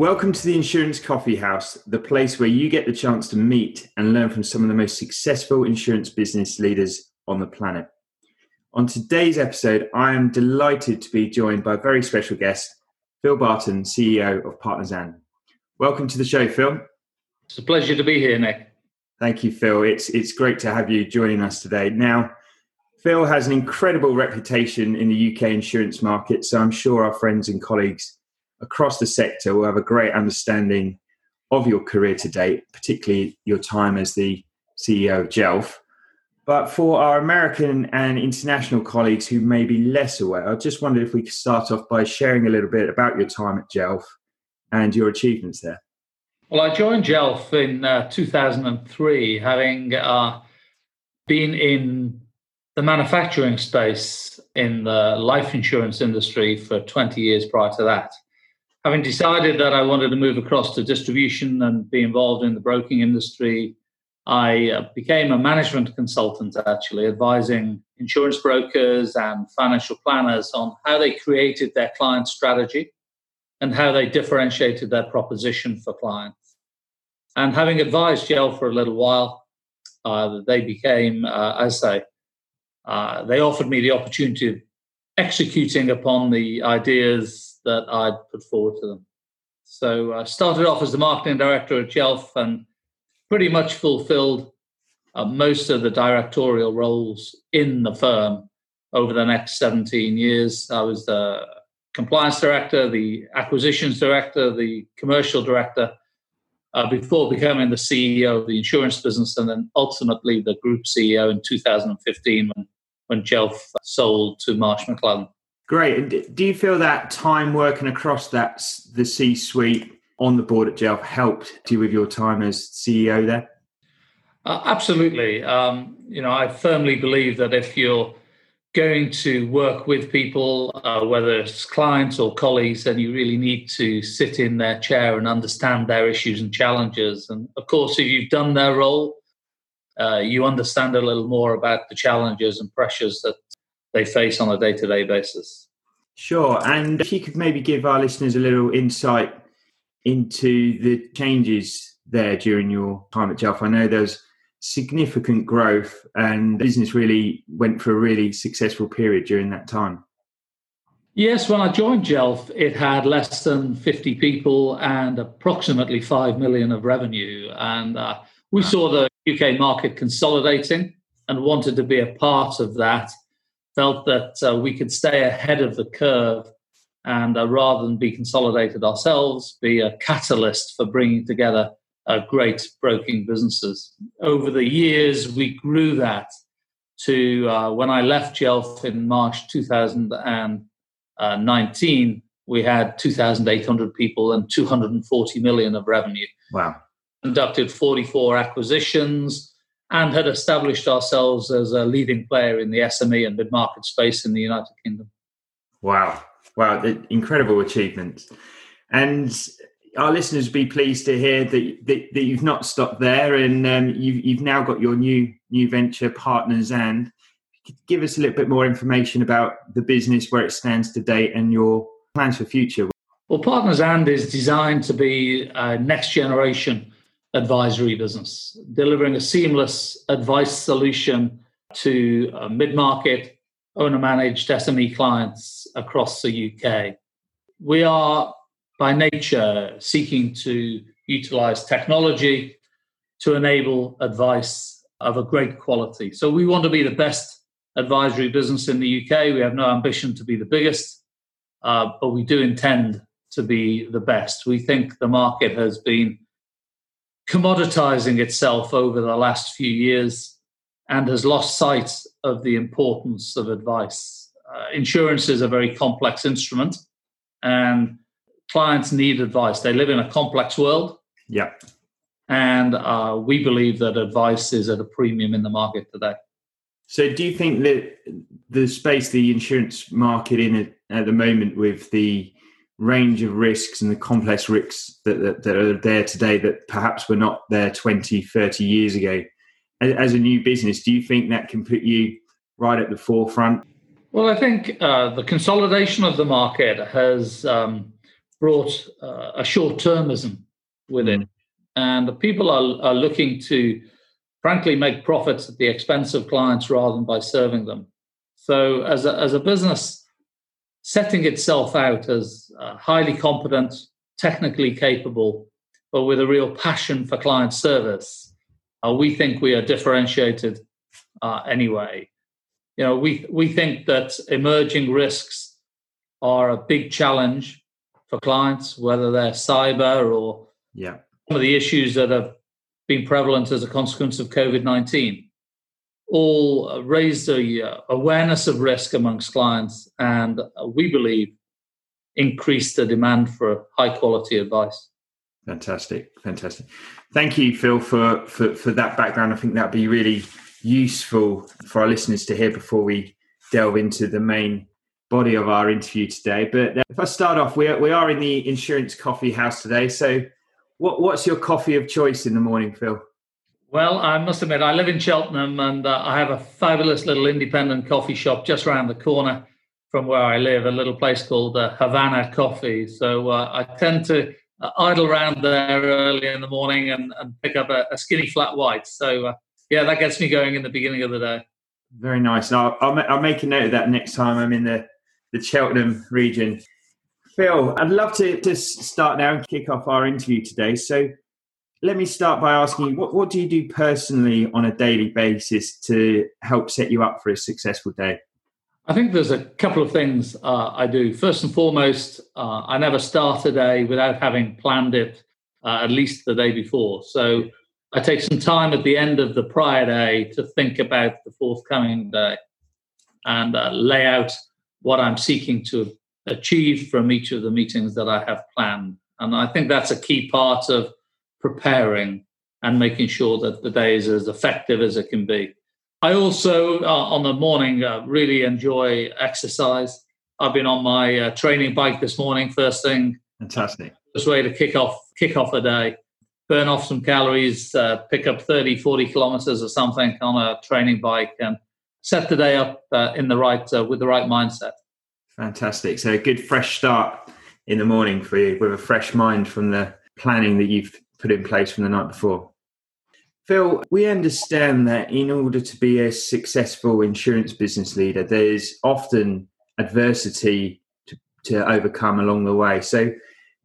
Welcome to the Insurance Coffee House, the place where you get the chance to meet and learn from some of the most successful insurance business leaders on the planet. On today's episode, I am delighted to be joined by a very special guest, Phil Barton, CEO of Partners And. Welcome to the show, Phil. It's a pleasure to be here, Nick. Thank you, Phil. It's it's great to have you joining us today. Now, Phil has an incredible reputation in the UK insurance market, so I'm sure our friends and colleagues across the sector will have a great understanding of your career to date, particularly your time as the CEO of Jelf. But for our American and international colleagues who may be less aware, I just wondered if we could start off by sharing a little bit about your time at Jelf and your achievements there. Well, I joined Jelf in uh, 2003, having uh, been in the manufacturing space in the life insurance industry for 20 years prior to that having decided that I wanted to move across to distribution and be involved in the broking industry, I uh, became a management consultant, actually, advising insurance brokers and financial planners on how they created their client strategy and how they differentiated their proposition for clients. And having advised Jelf for a little while, uh, they became, uh, I say, uh, they offered me the opportunity of executing upon the ideas that I'd put forward to them. So I started off as the marketing director at Jelf and pretty much fulfilled uh, most of the directorial roles in the firm over the next 17 years. I was the compliance director, the acquisitions director, the commercial director, uh, before becoming the CEO of the insurance business and then ultimately the group CEO in 2015 when, when Jelf sold to Marsh McLennan. Great. Do you feel that time working across that the C suite on the board at Jelf helped you with your time as CEO there? Uh, absolutely. Um, you know, I firmly believe that if you're going to work with people, uh, whether it's clients or colleagues, then you really need to sit in their chair and understand their issues and challenges. And of course, if you've done their role, uh, you understand a little more about the challenges and pressures that they face on a day to day basis. Sure. And if you could maybe give our listeners a little insight into the changes there during your time at Jelf. I know there's significant growth and business really went for a really successful period during that time. Yes, when I joined Jelf, it had less than 50 people and approximately 5 million of revenue. And uh, we saw the UK market consolidating and wanted to be a part of that felt that uh, we could stay ahead of the curve and uh, rather than be consolidated ourselves, be a catalyst for bringing together uh, great broking businesses. Over the years, we grew that to uh, when I left Jelf in March 2019, we had 2,800 people and 240 million of revenue. Wow. Conducted 44 acquisitions, and had established ourselves as a leading player in the SME and mid market space in the United Kingdom. Wow. Wow. Incredible achievement. And our listeners would be pleased to hear that, that, that you've not stopped there and um, you've, you've now got your new new venture partners and give us a little bit more information about the business where it stands to date and your plans for future well partners and is designed to be a next generation advisory business, delivering a seamless advice solution to mid market, owner managed SME clients across the UK. We are by nature seeking to utilize technology to enable advice of a great quality. So we want to be the best advisory business in the UK. We have no ambition to be the biggest, uh, but we do intend to be the best. We think the market has been commoditizing itself over the last few years. and has lost sight of the importance of advice. Uh, insurance is a very complex instrument, and clients need advice. They live in a complex world. Yeah. And uh, we believe that advice is at a premium in the market today. So, do you think that the space the insurance market in at the moment, with the range of risks and the complex risks that, that, that, are there today that perhaps were not there 20, 30 years ago, as a new business, do you think that can put you right at the forefront? Well, I think uh, the consolidation of the market has um, brought uh, a short termism with it. Mm. And people are, are looking to, frankly, make profits at the expense of clients rather than by serving them. So, as a, as a business setting itself out as uh, highly competent, technically capable, but with a real passion for client service, uh, we think we are differentiated uh, anyway. You know, we we think that emerging risks are a big challenge for clients, whether they're cyber or yeah. some of the issues that have been prevalent as a consequence of COVID nineteen. All raised the uh, awareness of risk amongst clients, and uh, we believe increased the demand for high quality advice. Fantastic, fantastic. Thank you, Phil, for, for, for that background. I think that'd be really useful for our listeners to hear before we delve into the main body of our interview today. But uh, if I start off, we are, we are in the insurance coffee house today. So, what, what's your coffee of choice in the morning, Phil? Well, I must admit, I live in Cheltenham and uh, I have a fabulous little independent coffee shop just around the corner from where I live, a little place called uh, Havana Coffee. So uh, I tend to uh, idle around there early in the morning and, and pick up a, a, skinny flat white. So uh, yeah, that gets me going in the beginning of the day. Very nice. I'll, I'll, I'll, make a note of that next time I'm in the, the Cheltenham region. Phil, I'd love to just start now and kick off our interview today. So let me start by asking you, what, what do you do personally on a daily basis to help set you up for a successful day? I think there's a couple of things uh, I do. First and foremost, uh, I never start a day without having planned it uh, at least the day before. So I take some time at the end of the prior day to think about the forthcoming day and uh, lay out what I'm seeking to achieve from each of the meetings that I have planned. And I think that's a key part of preparing and making sure that the day is as effective as it can be. I also, uh, on the morning, uh, really enjoy exercise. I've been on my uh, training bike this morning, first thing. Fantastic. Just way to kick off kick off a day, burn off some calories, uh, pick up 30, 40 kilometers or something on a training bike, and set the day up uh, in the right uh, with the right mindset. Fantastic. So a good fresh start in the morning for you with a fresh mind from the planning that you've put in place from the night before. Phil, we understand that in order to be a successful insurance business leader, there's often adversity to, to overcome along the way. So,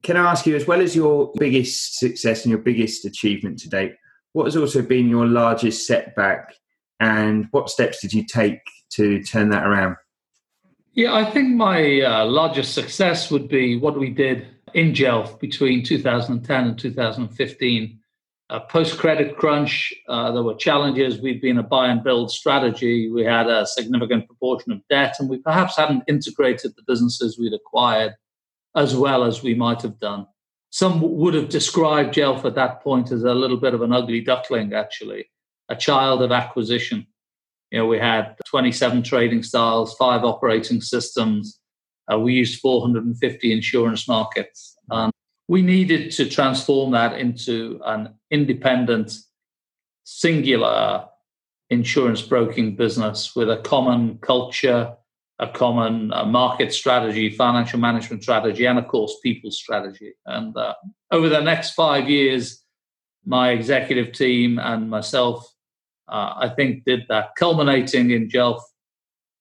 can I ask you, as well as your biggest success and your biggest achievement to date, what has also been your largest setback and what steps did you take to turn that around? Yeah, I think my uh, largest success would be what we did in Jelf between 2010 and 2015 a post credit crunch, uh, there were challenges. We've been a buy and build strategy. We had a significant proportion of debt, and we perhaps hadn't integrated the businesses we'd acquired as well as we might have done. Some would have described Jelf at that point as a little bit of an ugly duckling, actually, a child of acquisition. You know, we had 27 trading styles, five operating systems. Uh, we used 450 insurance markets. Um, we needed to transform that into an independent, singular insurance broking business with a common culture, a common uh, market strategy, financial management strategy, and of course, people strategy. And uh, over the next five years, my executive team and myself, uh, I think, did that, culminating in Jelf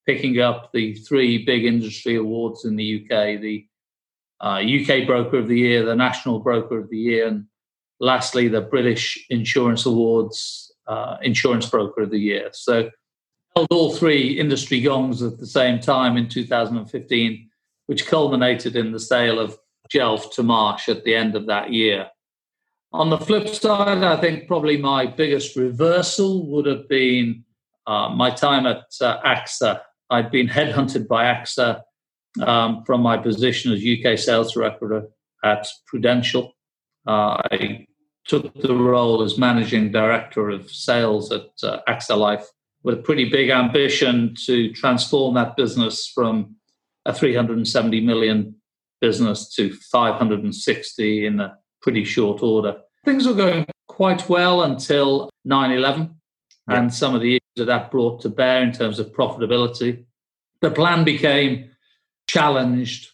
picking up the three big industry awards in the UK the uh, UK Broker of the Year, the National Broker of the Year, and lastly, the British Insurance Awards uh, Insurance Broker of the Year. So, held all three industry gongs at the same time in 2015, which culminated in the sale of Jelf to Marsh at the end of that year. On the flip side, I think probably my biggest reversal would have been uh, my time at uh, AXA, I'd been headhunted by AXA um, from my position as UK sales director at Prudential. Uh, I took the role as managing director of sales at uh, AXA Life with a pretty big ambition to transform that business from a 370 million business to 560 in a pretty short order. Things were going quite well until 9 11 yeah. and some of the issues that that brought to bear in terms of profitability. The plan became challenged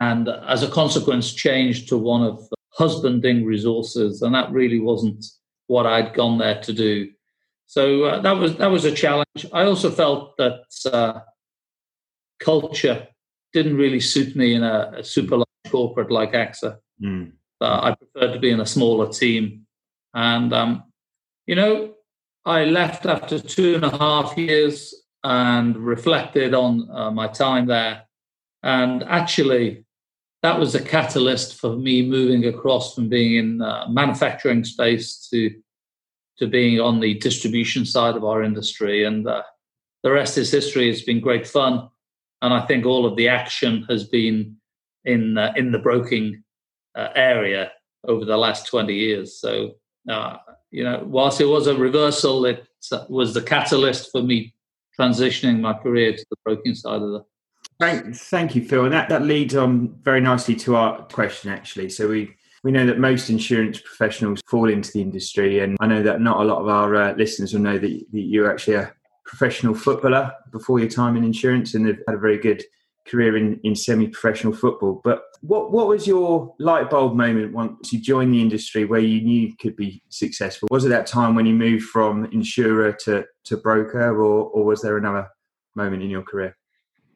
and, as a consequence, changed to one of husbanding resources. And that really wasn't what I'd gone there to do. So uh, that was that was a challenge. I also felt that uh, culture didn't really suit me in a, a super large corporate like AXA. Mm. Uh, I preferred to be in a smaller team, and um, you know, I left after two and a half years and reflected on uh, my time there, and actually. That was a catalyst for me moving across from being in uh, manufacturing space to to being on the distribution side of our industry. And uh, the rest is history. It's been great fun. And I think all of the action has been in, uh, in the broking uh, area over the last 20 years. So, uh, you know, whilst it was a reversal, it was the catalyst for me transitioning my career to the broking side of the Thank, thank you, Phil. And that, that leads on very nicely to our question, actually. So we we know that most insurance professionals fall into the industry, and I know that not a lot of our uh, listeners will know that, that you're actually a professional footballer before your time in insurance and have had a very good career in, in semi-professional football. But what what was your light bulb moment once you joined the industry where you knew you could be successful? Was it that time when you moved from insurer to, to broker, or, or was there another moment in your career?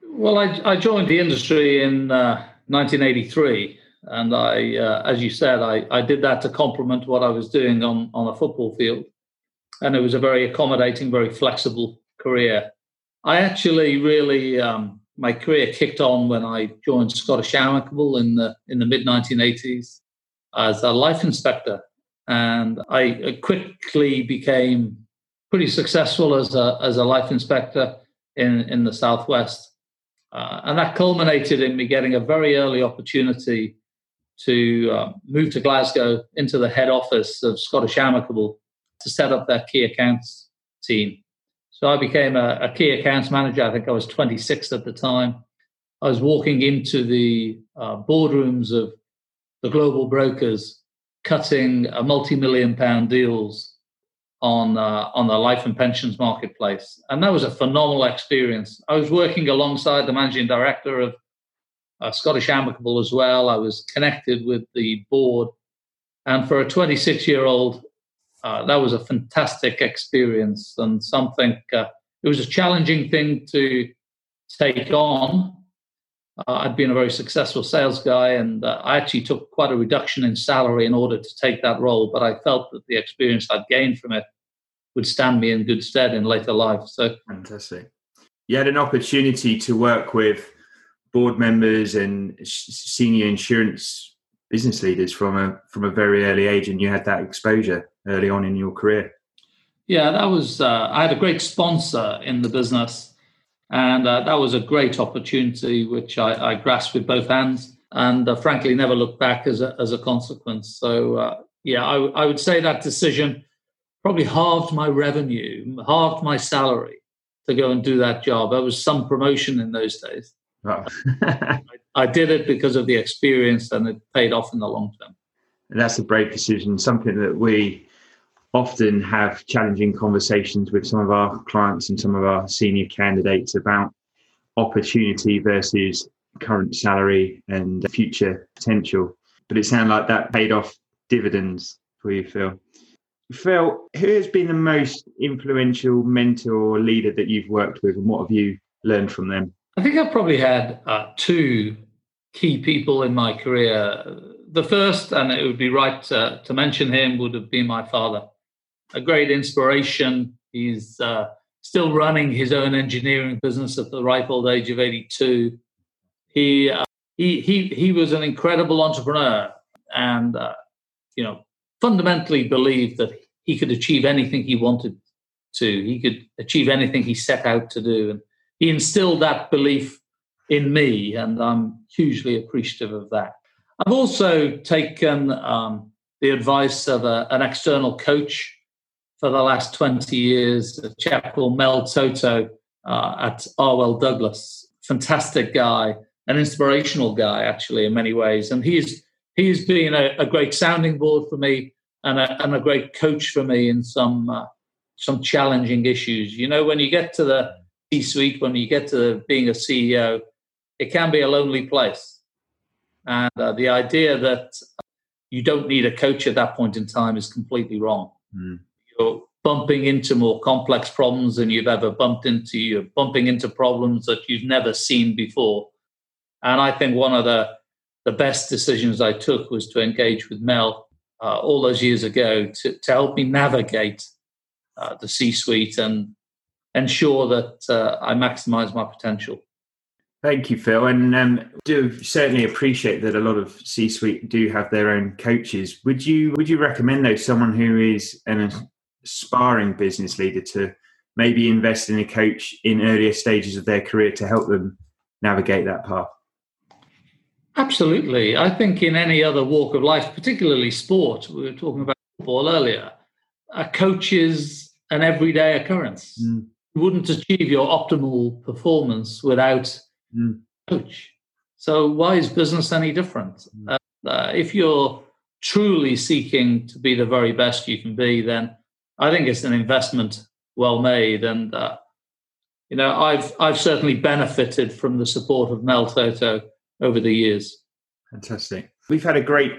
Well, I, I joined the industry in uh, 1983 and I, uh, as you said, I, I did that to complement what I was doing on, on a football field. And it was a very accommodating, very flexible career. I actually really, um, my career kicked on when I joined Scottish Amicable in the, in the mid 1980s as a life inspector. And I quickly became pretty successful as a, as a life inspector in, in the Southwest. Uh, and that culminated in me getting a very early opportunity to uh, move to Glasgow into the head office of Scottish Amicable to set up their key accounts team. So I became a, a, key accounts manager. I think I was 26 at the time. I was walking into the uh, boardrooms of the global brokers, cutting a multi-million pound deals on uh, on the life and pensions marketplace, and that was a phenomenal experience. I was working alongside the managing director of uh, Scottish Amicable as well. I was connected with the board. And for a 26 year old, uh, that was a fantastic experience and something, uh, it was a challenging thing to take on. Uh, I'd been a very successful sales guy and uh, I actually took quite a reduction in salary in order to take that role, but I felt that the experience I'd gained from it would stand me in good stead in later life. So fantastic. You had an opportunity to work with board members and senior insurance business leaders from a from a very early age, and you had that exposure early on in your career. Yeah, that was. Uh, I had a great sponsor in the business, and uh, that was a great opportunity which I, I grasped with both hands, and uh, frankly never looked back as a as a consequence. So uh, yeah, I, I would say that decision probably halved my revenue, halved my salary to go and do that job. There was some promotion in those days. Oh. I, I did it because of the experience and it paid off in the long term. And that's a brave decision, something that we often have challenging conversations with some of our clients and some of our senior candidates about opportunity versus current salary and future potential. But it sounded like that paid off dividends for you, Phil. Phil, who has been the most influential mentor or leader that you've worked with, and what have you learned from them? I think I've probably had uh, two key people in my career. The first, and it would be right to, to mention him, would have been my father. A great inspiration. He's uh, still running his own engineering business at the ripe old age of 82. He, uh, he, he, he was an incredible entrepreneur and, uh, you know, fundamentally believed that he could achieve anything he wanted to. He could achieve anything he set out to do. And he instilled that belief in me, and I'm hugely appreciative of that. I've also taken um, the advice of a, an external coach for the last 20 years, a chap called Mel Toto uh, at Arwell Douglas. Fantastic guy, an inspirational guy, actually, in many ways. And he's he's been a, a great sounding board for me and a, and a great coach for me in some uh, some challenging issues. You know, when you get to the C-suite, when you get to being a CEO, it can be a lonely place. And uh, the idea that you don't need a coach at that point in time is completely wrong. Mm. You're bumping into more complex problems than you've ever bumped into. You're bumping into problems that you've never seen before. And I think one of the the best decisions I took was to engage with Mel uh, all those years ago to, to help me navigate uh, the C suite and ensure that uh, I maximize my potential. Thank you, Phil. And um, do certainly appreciate that a lot of C-suite do have their own coaches. Would you would you recommend though someone who is an aspiring business leader to maybe invest in a coach in earlier stages of their career to help them navigate that path? Absolutely. I think in any other walk of life, particularly sport, we were talking about football earlier, a coach is an everyday occurrence. Mm. You wouldn't achieve your optimal performance without mm. coach. So why is business any different? Mm. Uh, if you're truly seeking to be the very best you can be, then I think it's an investment well made. And uh, you know, I've I've certainly benefited from the support of Mel Toto over the years. Fantastic. We've had a great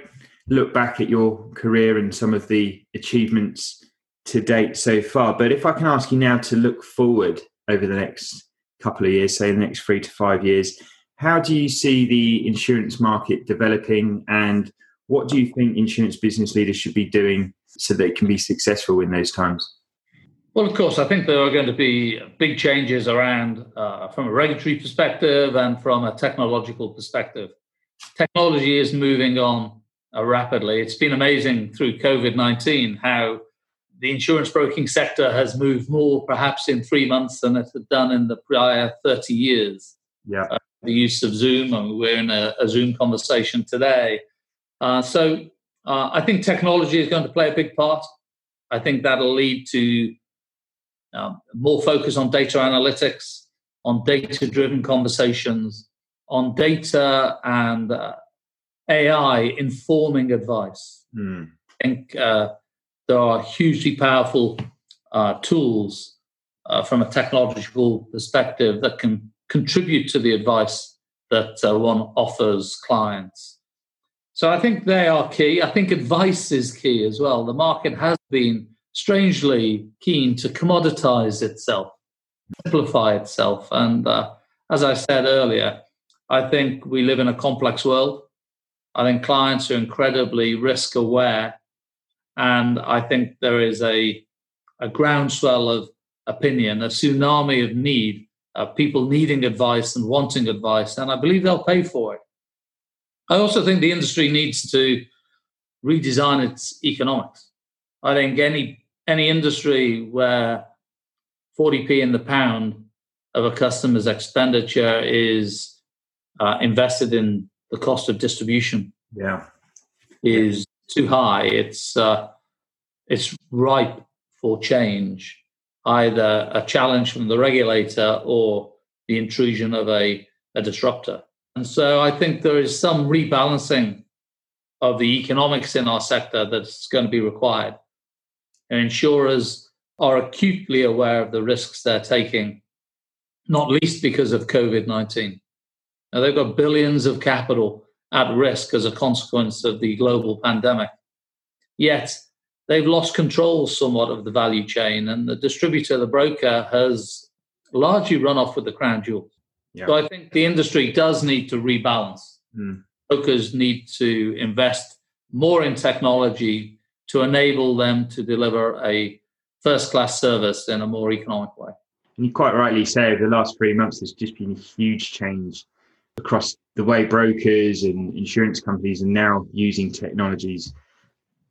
look back at your career and some of the achievements to date so far. But if I can ask you now to look forward over the next couple of years, say the next three to five years, how do you see the insurance market developing and what do you think insurance business leaders should be doing so they can be successful in those times? Well, of course, I think there are going to be big changes around uh, from a regulatory perspective and from a technological perspective. Technology is moving on uh, rapidly. It's been amazing through COVID 19 how the insurance broking sector has moved more perhaps in three months than it had done in the prior 30 years. Yeah. Uh, the use of Zoom, and we're in a, a Zoom conversation today. Uh, so uh, I think technology is going to play a big part. I think that'll lead to um, more focus on data analytics, on data driven conversations, on data and uh, AI informing advice. Mm. I think uh, there are hugely powerful uh, tools uh, from a technological perspective that can contribute to the advice that uh, one offers clients. So I think they are key. I think advice is key as well. The market has been strangely keen to commoditize itself, simplify itself. And uh, as I said earlier, I think we live in a complex world. I think clients are incredibly risk aware. And I think there is a, a groundswell of opinion, a tsunami of need, of people needing advice and wanting advice. And I believe they'll pay for it. I also think the industry needs to redesign its economics. I think any any industry where 40p in the pound of a customer's expenditure is uh, invested in the cost of distribution yeah. is too high it's uh, it's ripe for change. Either a challenge from the regulator or the intrusion of a, a disruptor and so i think there is some rebalancing of the economics in our sector that's going to be required and insurers are acutely aware of the risks they're taking, not least because of COVID 19. Now, they've got billions of capital at risk as a consequence of the global pandemic. Yet, they've lost control somewhat of the value chain, and the distributor, the broker, has largely run off with the crown jewels. Yeah. So, I think the industry does need to rebalance. Mm. Brokers need to invest more in technology to enable them to deliver a first class service in a more economic way. And you quite rightly say over the last three months, there's just been a huge change across the way brokers and insurance companies are now using technologies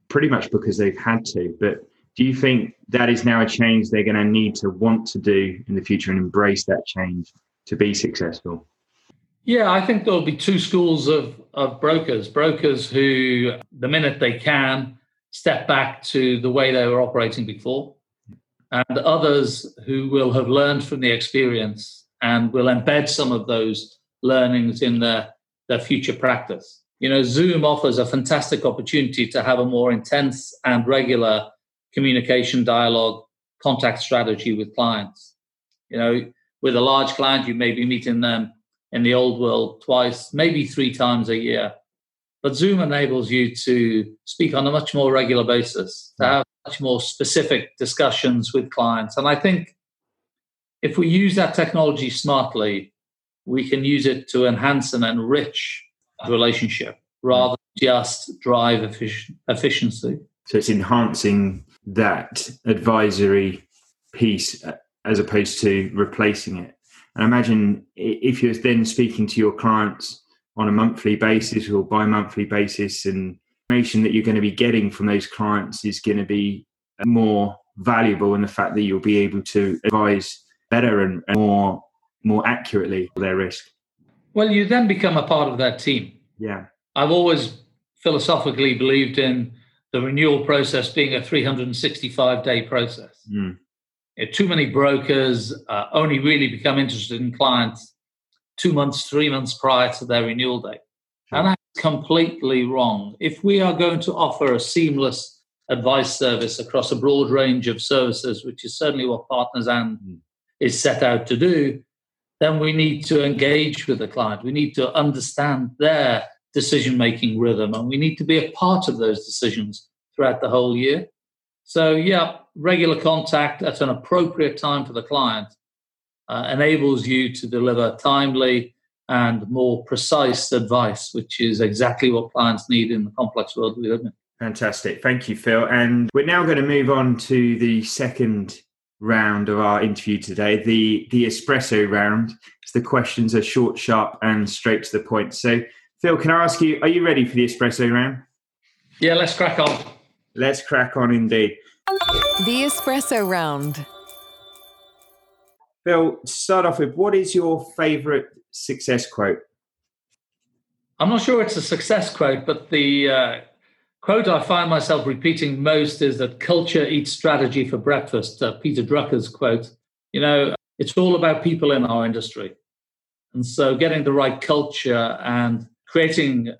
pretty much because they've had to. But Do you think that is now a change they're going to need to want to do in the future and embrace that change to be successful? Yeah, I think there'll be two schools of, of brokers brokers who, the minute they can, step back to the way they were operating before, and others who will have learned from the experience and will embed some of those learnings in their, their future practice. You know, Zoom offers a fantastic opportunity to have a more intense and regular communication dialogue contact strategy with clients. You know, with a large client, you may be meeting them in the old world twice, maybe three times a year. But Zoom enables you to speak on a much more regular basis, to have much more specific discussions with clients. And I think if we use that technology smartly, we can use it to enhance and enrich the relationship rather than just drive efficiency. So it's enhancing that advisory piece uh, as opposed to replacing it. And imagine if you're then speaking to your clients on a monthly basis or bi-monthly basis and information that you're going to be getting from those clients is going to be more valuable in the fact that you'll be able to advise better and more more accurately their risk. Well, you then become a part of that team. Yeah. I've always philosophically believed in the renewal process being a 365 day process. Mm. Too many brokers uh, only really become interested in clients two months, three months prior to their renewal date. Sure. And that's completely wrong. If we are going to offer a seamless advice service across a broad range of services, which is certainly what Partners and mm. is set out to do, then we need to engage with the client. We need to understand their decision making rhythm and we need to be a part of those decisions throughout the whole year. So, yeah, regular contact at an appropriate time for the client uh, enables you to deliver timely and more precise advice, which is exactly what clients need in the complex world we live in. Fantastic. Thank you, Phil. And we're now going to move on to the second round of our interview today, the the espresso round. the questions are short, sharp, and straight to the point. So, Phil, can I ask you, are you ready for the espresso round? Yeah, let's crack on. Let's crack on indeed. The espresso round. Phil, to start off with, what is your favourite success quote? I'm not sure it's a success quote, but the uh, quote I find myself repeating most is that culture eats strategy for breakfast. Uh, Peter Drucker's quote. You know, it's all about people in our industry. And so getting the right culture and creating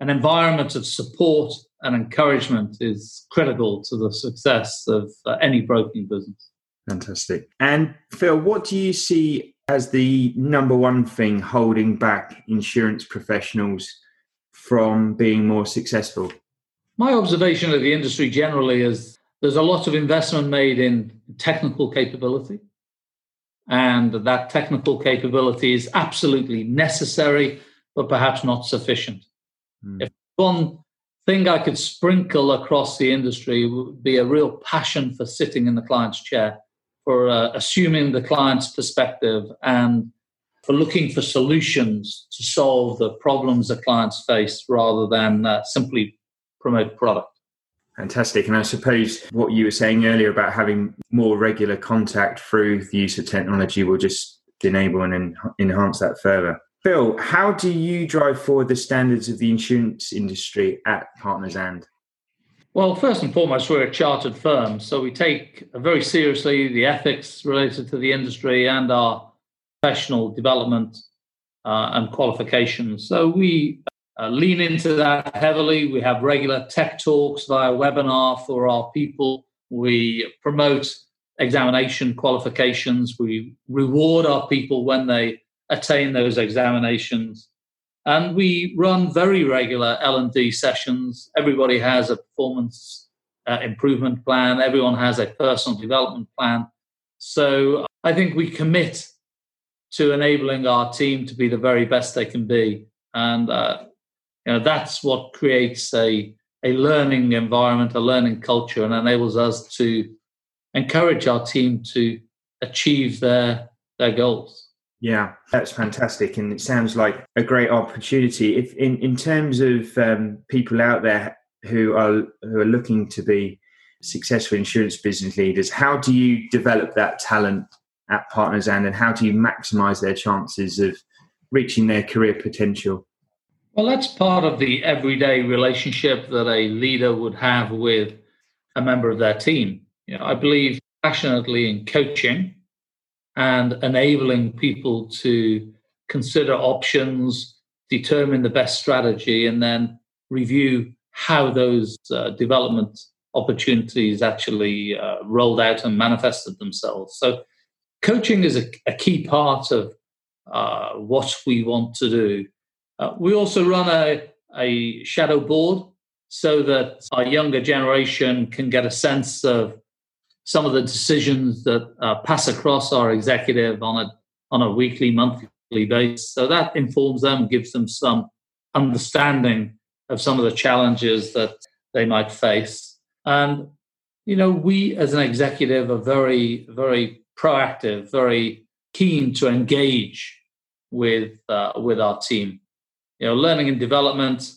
an environment of support and encouragement is critical to the success of uh, any broking business. Fantastic. And Phil, what do you see as the number one thing holding back insurance professionals from being more successful? My observation of the industry generally is there's a lot of investment made in technical capability. And that technical capability is absolutely necessary, but perhaps not sufficient. Mm. If one thing I could sprinkle across the industry would be a real passion for sitting in the client's chair, for uh, assuming the client's perspective, and for looking for solutions to solve the problems that clients face rather than uh, simply promote product. Fantastic. And I suppose what you were saying earlier about having more regular contact through the use of technology will just enable and en- enhance that further. Phil, how do you drive forward the standards of the insurance industry at Partners and? Well, first and foremost, we're a chartered firm, so we take very seriously the ethics related to the industry and our professional development uh, and qualifications. So we uh, lean into that heavily. We have regular tech talks via webinar for our people. We promote examination qualifications. We reward our people when they attain those examinations. And we run very regular L&D sessions. Everybody has a performance uh, improvement plan. Everyone has a personal development plan. So I think we commit to enabling our team to be the very best they can be. And uh, you know, that's what creates a, a learning environment, a learning culture, and enables us to encourage our team to achieve their their goals. Yeah, that's fantastic, and it sounds like a great opportunity. If in, in terms of um, people out there who are who are looking to be successful insurance business leaders. How do you develop that talent at Partners and, and how do you maximize their chances of reaching their career potential? Well, that's part of the everyday relationship that a leader would have with a member of their team. You know, I believe passionately in coaching and enabling people to consider options, determine the best strategy, and then review how those uh, development opportunities actually uh, rolled out and manifested themselves. So, coaching is a, a key part of uh, what we want to do. Uh, we also run a, a shadow board so that our younger generation can get a sense of some of the decisions that uh, pass across our executive on a on a weekly, monthly basis. So that informs them, gives them some understanding of some of the challenges that they might face. And you know, we as an executive are very, very proactive, very keen to engage with uh, with our team. You know, learning and development,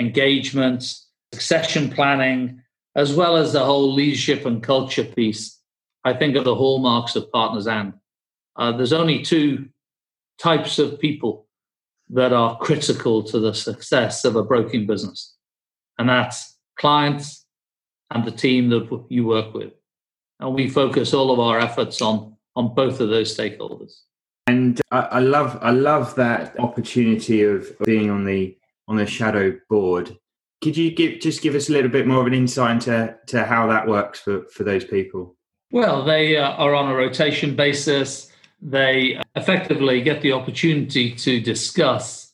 engagement, succession planning, as well as the whole leadership and culture piece, I think are the hallmarks of Partners and. Uh, there's only two types of people that are critical to the success of a broking business, and that's clients and the team that you work with. And we focus all of our efforts on on both of those stakeholders. And I, I love I love that opportunity of being on the on the shadow board could you give just give us a little bit more of an insight into to how that works for, for those people? Well, they uh, are on a rotation basis. They effectively get the opportunity to discuss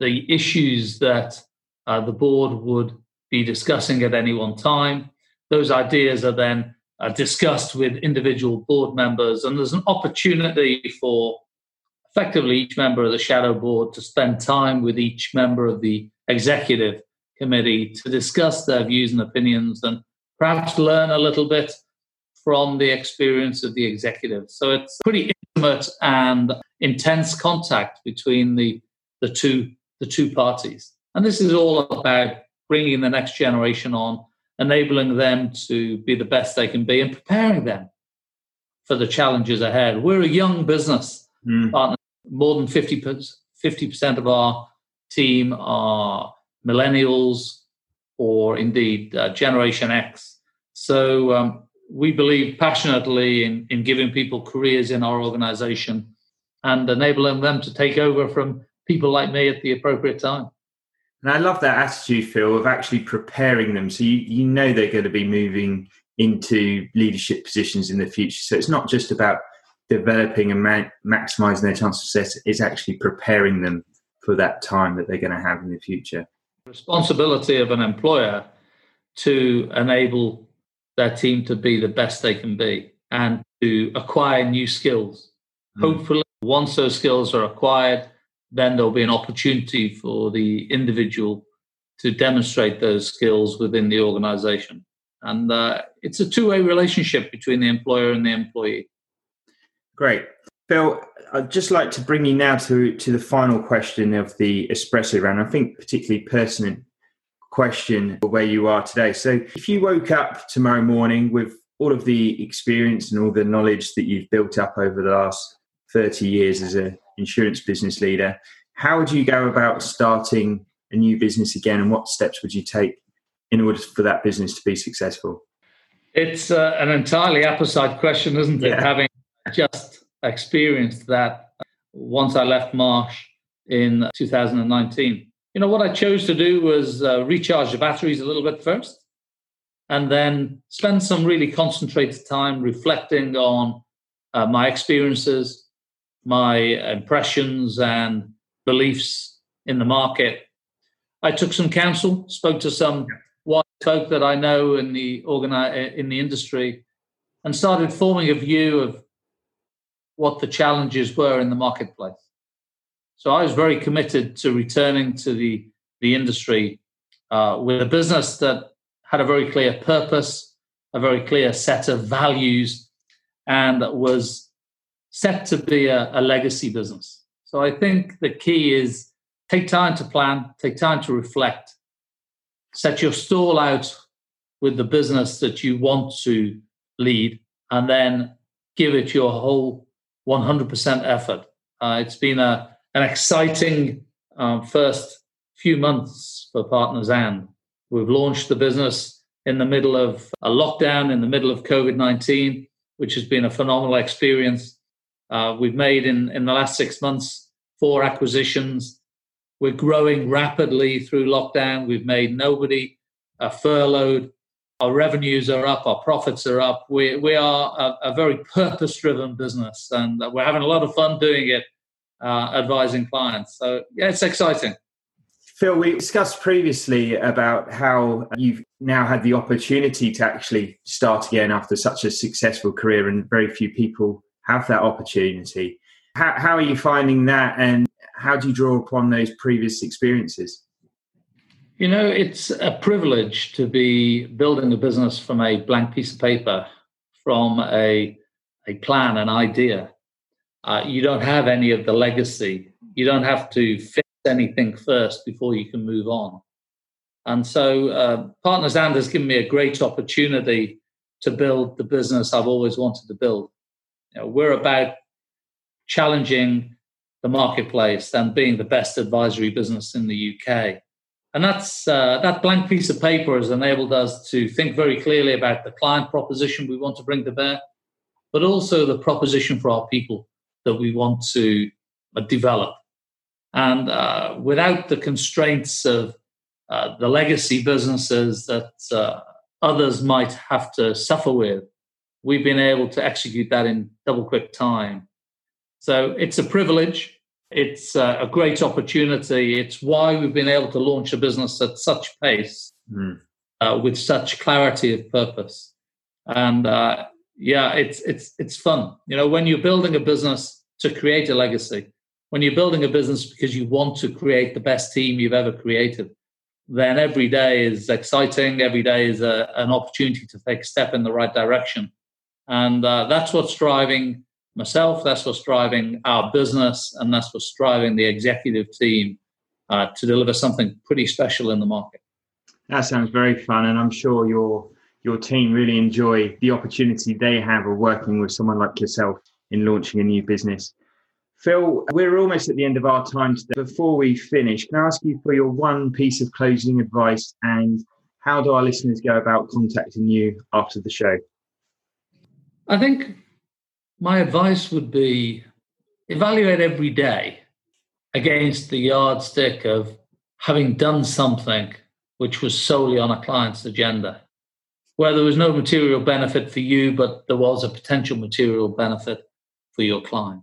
the issues that uh, the board would be discussing at any one time. Those ideas are then uh, discussed with individual board members, and there's an opportunity for effectively each member of the shadow board to spend time with each member of the executive committee to discuss their views and opinions and perhaps learn a little bit from the experience of the executive. So it's pretty intimate and intense contact between the, the two the two parties. And this is all about bringing the next generation on, enabling them to be the best they can be, and preparing them for the challenges ahead. We're a young business mm. partner. More than 50 percent of our team are millennials, or indeed uh, Generation X. So um, we believe passionately in, in giving people careers in our organization and enabling them to take over from people like me at the appropriate time. And I love that attitude, Phil, of actually preparing them. So you, you know they're going to be moving into leadership positions in the future. So it's not just about developing and ma- maximizing their chance of success, it's actually preparing them for that time that they're going to have in the future responsibility of an employer to enable their team to be the best they can be and to acquire new skills. Mm. Hopefully, once those skills are acquired, then there'll be an opportunity for the individual to demonstrate those skills within the organization. And uh, it's a two way relationship between the employer and the employee. Great. Phil, I'd just like to bring you now to, to the final question of the espresso round. I think particularly pertinent question for where you are today. So if you woke up tomorrow morning with all of the experience and all the knowledge that you've built up over the last 30 years as an insurance business leader, how would you go about starting a new business again and what steps would you take in order for that business to be successful? It's uh, an entirely opposite question, isn't it? Yeah. Having just experienced that once I left Marsh in 2019. You know, what I chose to do was uh, recharge the batteries a little bit first and then spend some really concentrated time reflecting on uh, my experiences, my impressions, and beliefs in the market. I took some counsel, spoke to some wise folk that I know in the organi- in the industry, and started forming a view of what the challenges were in the marketplace. So I was very committed to returning to the, the industry uh, with a business that had a very clear purpose, a very clear set of values, and that was set to be a, a legacy business. So I think the key is take time to plan, take time to reflect, set your stall out with the business that you want to lead and then give it your whole 100% effort. Uh, it's been a, an exciting um, first few months for Partners And. We've launched the business in the middle of a lockdown, in the middle of COVID 19, which has been a phenomenal experience. Uh, we've made in, in the last six months four acquisitions. We're growing rapidly through lockdown. We've made nobody uh, furloughed. Our revenues are up, our profits are up. We, we are a, a very purpose driven business and we're having a lot of fun doing it, uh, advising clients. So, yeah, it's exciting. Phil, we discussed previously about how you've now had the opportunity to actually start again after such a successful career, and very few people have that opportunity. How, how are you finding that, and how do you draw upon those previous experiences? You know, it's a privilege to be building a business from a blank piece of paper, from a, a plan, an idea. Uh, you don't have any of the legacy. You don't have to fix anything first before you can move on. And so, uh, Partners And has given me a great opportunity to build the business I've always wanted to build. You know, we're about challenging the marketplace and being the best advisory business in the UK. And that's uh, that blank piece of paper has enabled us to think very clearly about the client proposition we want to bring to bear, but also the proposition for our people that we want to uh, develop. And uh, without the constraints of uh, the legacy businesses that uh, others might have to suffer with, we've been able to execute that in double quick time. So it's a privilege. It's uh, a great opportunity. It's why we've been able to launch a business at such pace mm. uh, with such clarity of purpose. And uh, yeah, it's it's it's fun. You know, when you're building a business to create a legacy, when you're building a business because you want to create the best team you've ever created, then every day is exciting. Every day is a, an opportunity to take a step in the right direction. And uh, that's what's driving myself, that's what's driving our business, and that's what's driving the executive team uh, to deliver something pretty special in the market. That sounds very fun, and I'm sure your your team really enjoy the opportunity they have of working with someone like yourself in launching a new business. Phil, we're almost at the end of our time today. Before we finish, can I ask you for your one piece of closing advice and how do our listeners go about contacting you after the show? I think my advice would be evaluate every day against the yardstick of having done something which was solely on a client's agenda, where there was no material benefit for you, but there was a potential material benefit for your client.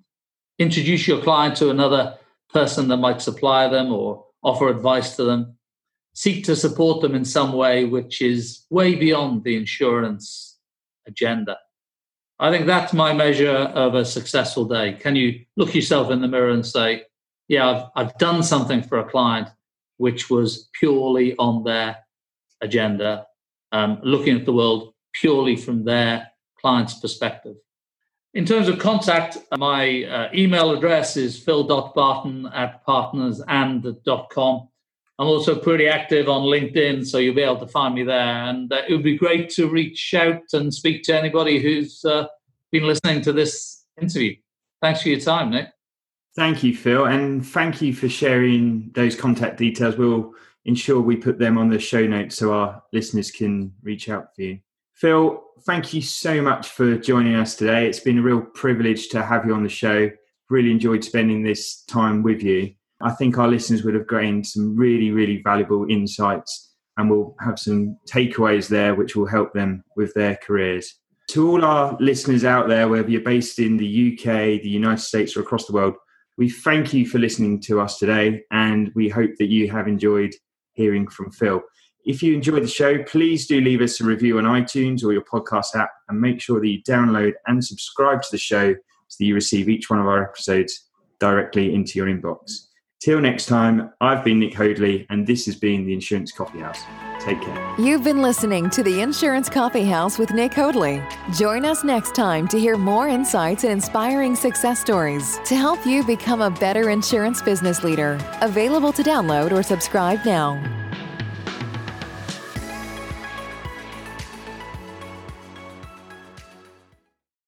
Introduce your client to another person that might supply them or offer advice to them. Seek to support them in some way which is way beyond the insurance agenda. I think that's my measure of a successful day. Can you look yourself in the mirror and say, yeah, I've, I've done something for a client which was purely on their agenda, um, looking at the world purely from their client's perspective. In terms of contact, my uh, email address is phil.barton at partnersand.com. I'm also pretty active on LinkedIn, so you'll be able to find me there. And uh, it would be great to reach out and speak to anybody who's uh, been listening to this interview. Thanks for your time, Nick. Thank you, Phil. And thank you for sharing those contact details. We'll ensure we put them on the show notes so our listeners can reach out for you. Phil, thank you so much for joining us today. It's been a real privilege to have you on the show. Really enjoyed spending this time with you. I think our listeners would have gained some really, really valuable insights and we'll have some takeaways there which will help them with their careers. To all our listeners out there, whether you're based in the UK, the United States, or across the world, we thank you for listening to us today and we hope that you have enjoyed hearing from Phil. If you enjoyed the show, please do leave us a review on iTunes or your podcast app and make sure that you download and subscribe to the show so that you receive each one of our episodes directly into your inbox. Till next time, I've been Nick Hoadley, and this has been the Insurance Coffee House. Take care. You've been listening to the Insurance Coffee House with Nick Hoadley. Join us next time to hear more insights and inspiring success stories to help you become a better insurance business leader. Available to download or subscribe now.